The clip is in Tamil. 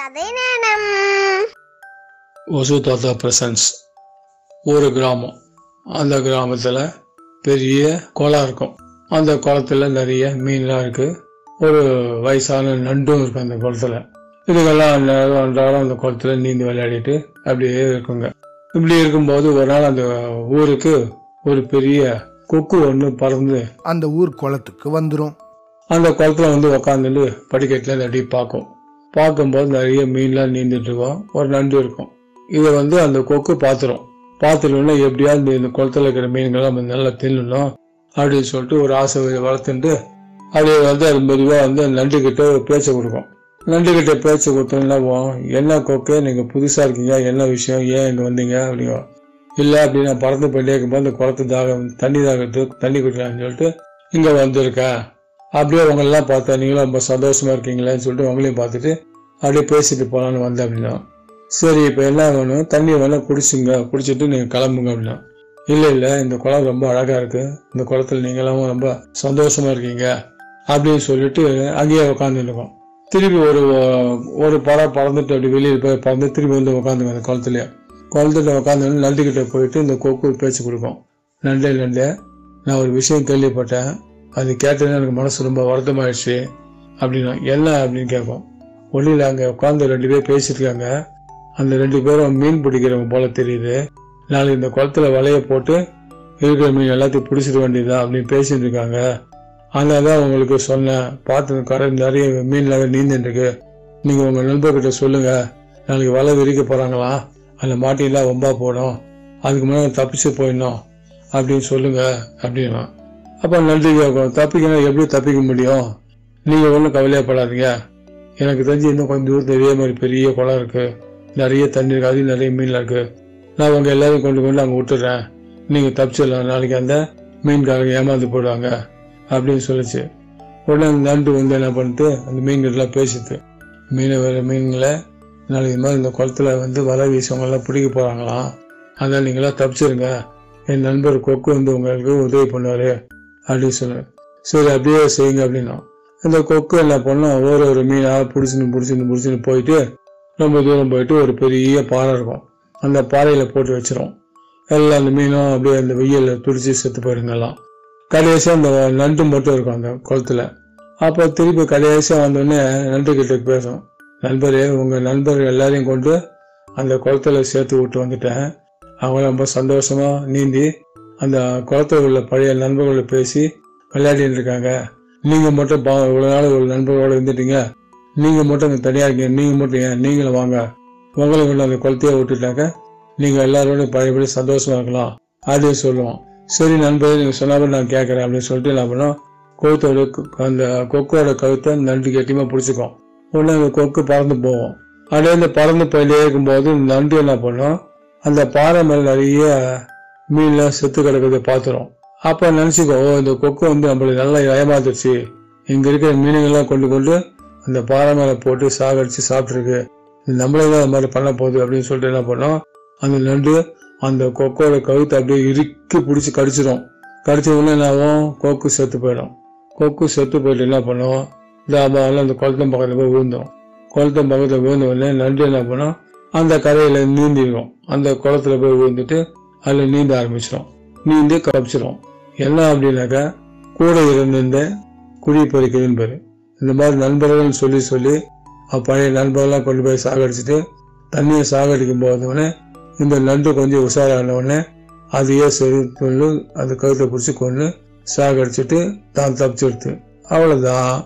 கதை நேரம். ஒசு தாத்தா பிரசன்ஸ் ஒரு கிராமம். அந்த கிராமத்தில் பெரிய குளம் இருக்கும். அந்த குளத்துல நிறைய மீன்லாம் இருக்கு. ஒரு வயசான நண்டும் இருக்கு அந்த குளத்துல. இதுக்கெல்லாம் அன்றாடம் அன்றாடம் அந்த குளத்துல நீந்தி விளையாடிட்டு அப்படியே இருக்குங்க. இப்படி இருக்கும்போது ஒரு நாள் அந்த ஊருக்கு ஒரு பெரிய கொக்கு ஒன்று பறந்து அந்த ஊர் குளத்துக்கு வந்துரும். அந்த குளத்துல வந்து உக்காந்துட்டு படிக்கட்டுல இருந்து அப்படியே பார்க்கும். பார்க்கும்போது நிறைய மீன்லாம் நீந்துட்டு இருக்கோம் ஒரு நண்டு இருக்கும். இதை வந்து அந்த கொக்கு பார்த்துரும் பார்த்துட்டோம்னா எப்படியாவது இந்த குளத்துல இருக்கிற மீன்கள்லாம் நம்ம நல்லா தின்னணும் அப்படின்னு சொல்லிட்டு ஒரு ஆசை வளர்த்துட்டு அப்படியே வந்து அது மெதுவாக வந்து அந்த நண்டு கிட்ட பேச்சை கொடுக்கும். நண்டு கிட்ட பேச்சை கொடுத்தோம்னா என்ன கொக்கு? நீங்கள் புதுசாக இருக்கீங்க. என்ன விஷயம்? ஏன் இங்கே வந்தீங்க? அப்படிங்க இல்லை அப்படி நான் பறந்து போயிட்டே இருக்கும்போது அந்த குளத்து தாகம் தண்ணி தாகத்து தண்ணி குடிக்கலாம்னு சொல்லிட்டு இங்கே வந்திருக்கேன். அப்படியே உங்களெல்லாம் பார்த்தா நீங்களும் ரொம்ப சந்தோஷமா இருக்கீங்களேன்னு சொல்லிட்டு உங்களையும் பார்த்துட்டு அப்படியே பேசிட்டு போகலான்னு வந்தேன் அப்படின்னா சரி இப்போ என்ன வேணும்? தண்ணி வேணால் குடிச்சுங்க. குடிச்சிட்டு நீங்கள் கிளம்புங்க அப்படின்னா இல்லை இல்லை இந்த குளம் ரொம்ப அழகாக இருக்குது இந்த குளத்துல நீங்களும் ரொம்ப சந்தோஷமா இருக்கீங்க அப்படின்னு சொல்லிட்டு அங்கேயே உட்காந்துருக்கோம் திருப்பி ஒரு ஒரு படம் பறந்துட்டு அப்படி வெளியில் போய் பறந்து திருப்பி வந்து உட்காந்துங்க அந்த குளத்துலேயே குளத்துட்டு உட்காந்து நண்டுக்கிட்ட போயிட்டு இந்த கொக்கு பேச்சு கொடுக்கும். நண்டே நண்டே நான் ஒரு விஷயம் கேள்விப்பட்டேன். அது கேட்டதுன்னு எனக்கு மனசு ரொம்ப வருத்தமாயிடுச்சு. அப்படின்னா என்ன? அப்படின்னு கேட்கும் ஒளியில் அங்கே உட்காந்து ரெண்டு பேர் பேசிட்டு இருக்காங்க அந்த ரெண்டு பேரும் மீன் பிடிக்கிறவங்க போல தெரியுது. நாளைக்கு இந்த குளத்துல வலையை போட்டு இருக்கிற மீன் எல்லாத்தையும் பிடிச்சிட வேண்டியதுதான் அப்படின்னு பேசிட்டு இருக்காங்க. அதனால தான் உங்களுக்கு சொன்னேன். பார்த்து கடை நிறைய மீன்லாம் நீந்துட்டுருக்கு. நீங்கள் உங்கள் நண்பர்கிட்ட சொல்லுங்கள் நாளைக்கு வலை விரிக்க போகிறாங்களாம் அந்த மாட்டிலாம் ரொம்ப போடும். அதுக்கு முன்னாடி தப்பிச்சு போயிடணும். அப்படின்னு சொல்லுங்கள் அப்படின்னா. அப்போ நன்றி கேட்கும் தப்பிக்கணும் எப்படி தப்பிக்க முடியும்? நீங்கள் ஒன்றும் கவலையப்படாதீங்க. எனக்கு தெரிஞ்சு இன்னும் கொஞ்சம் தூரத்தில் இதே மாதிரி பெரிய குளம் இருக்குது நிறைய தண்ணி இருக்குது அதுவும் நிறைய மீன்லாம் இருக்குது நான் உங்கள் எல்லாரையும் கொண்டு கொண்டு அங்கே விட்டுறேன். நீங்கள் தப்பிச்சிடலாம். நாளைக்கு அந்த மீன்காரங்க ஏமாந்து போடுவாங்க அப்படின்னு சொல்லிச்சு. உடனே அந்த நண்டு வந்து என்ன பண்ணிட்டு அந்த மீன்கிட்டலாம் பேசிட்டு மீனை வர மீன்களை நாளைக்கு இது மாதிரி இந்த குளத்துல வந்து வலை வீசவங்கெல்லாம் பிடிக்க போகிறாங்களாம் அதனால் நீங்களாம் தப்பிச்சிருங்க. என் நண்பர் கொக்கு வந்து உங்களுக்கு உதவி பண்ணுவார். அப்படின்னு சொன்னார். சரி அப்படியே செய்யுங்க அப்படின்னா. இந்த கொக்கு என்ன பண்ணோம் ஒரு ஒரு மீனாக பிடிச்சின்னு பிடிச்சின்னு பிடிச்சின்னு போயிட்டு ரொம்ப தூரம் போயிட்டு ஒரு பெரிய பாறை இருக்கும். அந்த பாறையில் போட்டு வச்சிரும் எல்லா அந்த மீனும் அப்படியே அந்த வெயில்ல துடிச்சு செத்து போயிருங்கெல்லாம் கடைசியாக அந்த நண்டு மட்டும் இருக்கும் அந்த குளத்துல. அப்போ திருப்பி கடைசியாக வந்தோடனே நண்டு கிட்ட பேசும் நண்பரே உங்கள் நண்பர் எல்லாரையும் கொண்டு அந்த குளத்துல சேர்த்து விட்டு வந்துட்டேன். அவங்க ரொம்ப சந்தோஷமாக நீந்தி அந்த குளத்துல உள்ள பழைய நண்பர்களோட பேசி விளையாடிட்டு இருக்காங்க. நீங்கள் மட்டும் பா- இவ்வளோ நாள் ஒரு நண்பர்களோடு இருந்துட்டீங்க. நீங்கள் மட்டும் அங்கே தனியாக இருக்கீங்க. நீங்கள் மட்டும் ஏன்? நீங்களும் வாங்க. உங்களை கொண்டு அந்த குளத்தையே விட்டுட்டாக்க நீங்கள் எல்லாரோட பழையபடி சந்தோஷமாக இருக்கலாம். அப்படின்னு சொல்லுவோம். சரி நண்பரே நீங்கள் சொன்னாலும் நான் கேட்குறேன் அப்படின்னு சொல்லிட்டு என்ன பண்ணோம்? கொழுத்தோட அந்த கொக்கோட கழுத்தை நண்டு கட்டியமாக பிடிச்சிக்கும் உடனே அந்த கொக்கு பறந்து போவோம் அப்படியே அந்த பறந்து போயிட்டே இருக்கும்போது இந்த நண்டு என்ன பண்ணோம்? அந்த பாறை மேலே நிறைய மீன்லாம் செத்து கிடக்கிறத பார்த்துரும் அப்ப நினைச்சுக்கோ இந்த கொக்கு வந்து நம்மளை நல்லா ஏமாத்துச்சு. இங்க இருக்கிற மீனுங்கள்லாம் கொண்டு கொண்டு அந்த பாறை மேல போட்டு சாகடிச்சு சாப்பிட்டுருக்கு. நம்மளே தான் அது மாதிரி பண்ண போகுது அப்படின்னு சொல்லிட்டு என்ன பண்ணோம்? அந்த நண்டு அந்த கொக்கோட கழுத்தை அப்படியே இறுக்கி பிடிச்சி கடிச்சிடும். கடிச்ச உடனே என்ன ஆகும்? கொக்கு செத்து போயிடும். கொக்கு செத்து போயிட்டு என்ன பண்ணும்? தாபாவில் அந்த குளத்தம் பக்கத்தில் போய் விழுந்தோம் குளத்தம் பக்கத்தில் விழுந்த உடனே நண்டு என்ன பண்ணும்? அந்த கரையில் நீந்திடும் அந்த குளத்துல போய் விழுந்துட்டு அதில் நீந்த ஆரம்பிச்சிடும் நீந்தி கலப்பிச்சிடும் என்ன அப்படின்னாக்கா கூட இருந்து குழி பறிக்கிறதுன்னு பேர். இந்த மாதிரி நண்பர்கள் சொல்லி சொல்லி பழைய நண்பர்கள்லாம் கொண்டு போய் சாகடிச்சிட்டு தண்ணியை சாகடிக்கும் போதவுடனே உடனே இந்த நண்டு கொஞ்சம் உஷாரானவுடனே அதையே சரி அந்த அது கழுத்தை பிடிச்சி கொண்டு சாகடிச்சிட்டு தான் தப்பிச்சிடுது அவ்வளோதான்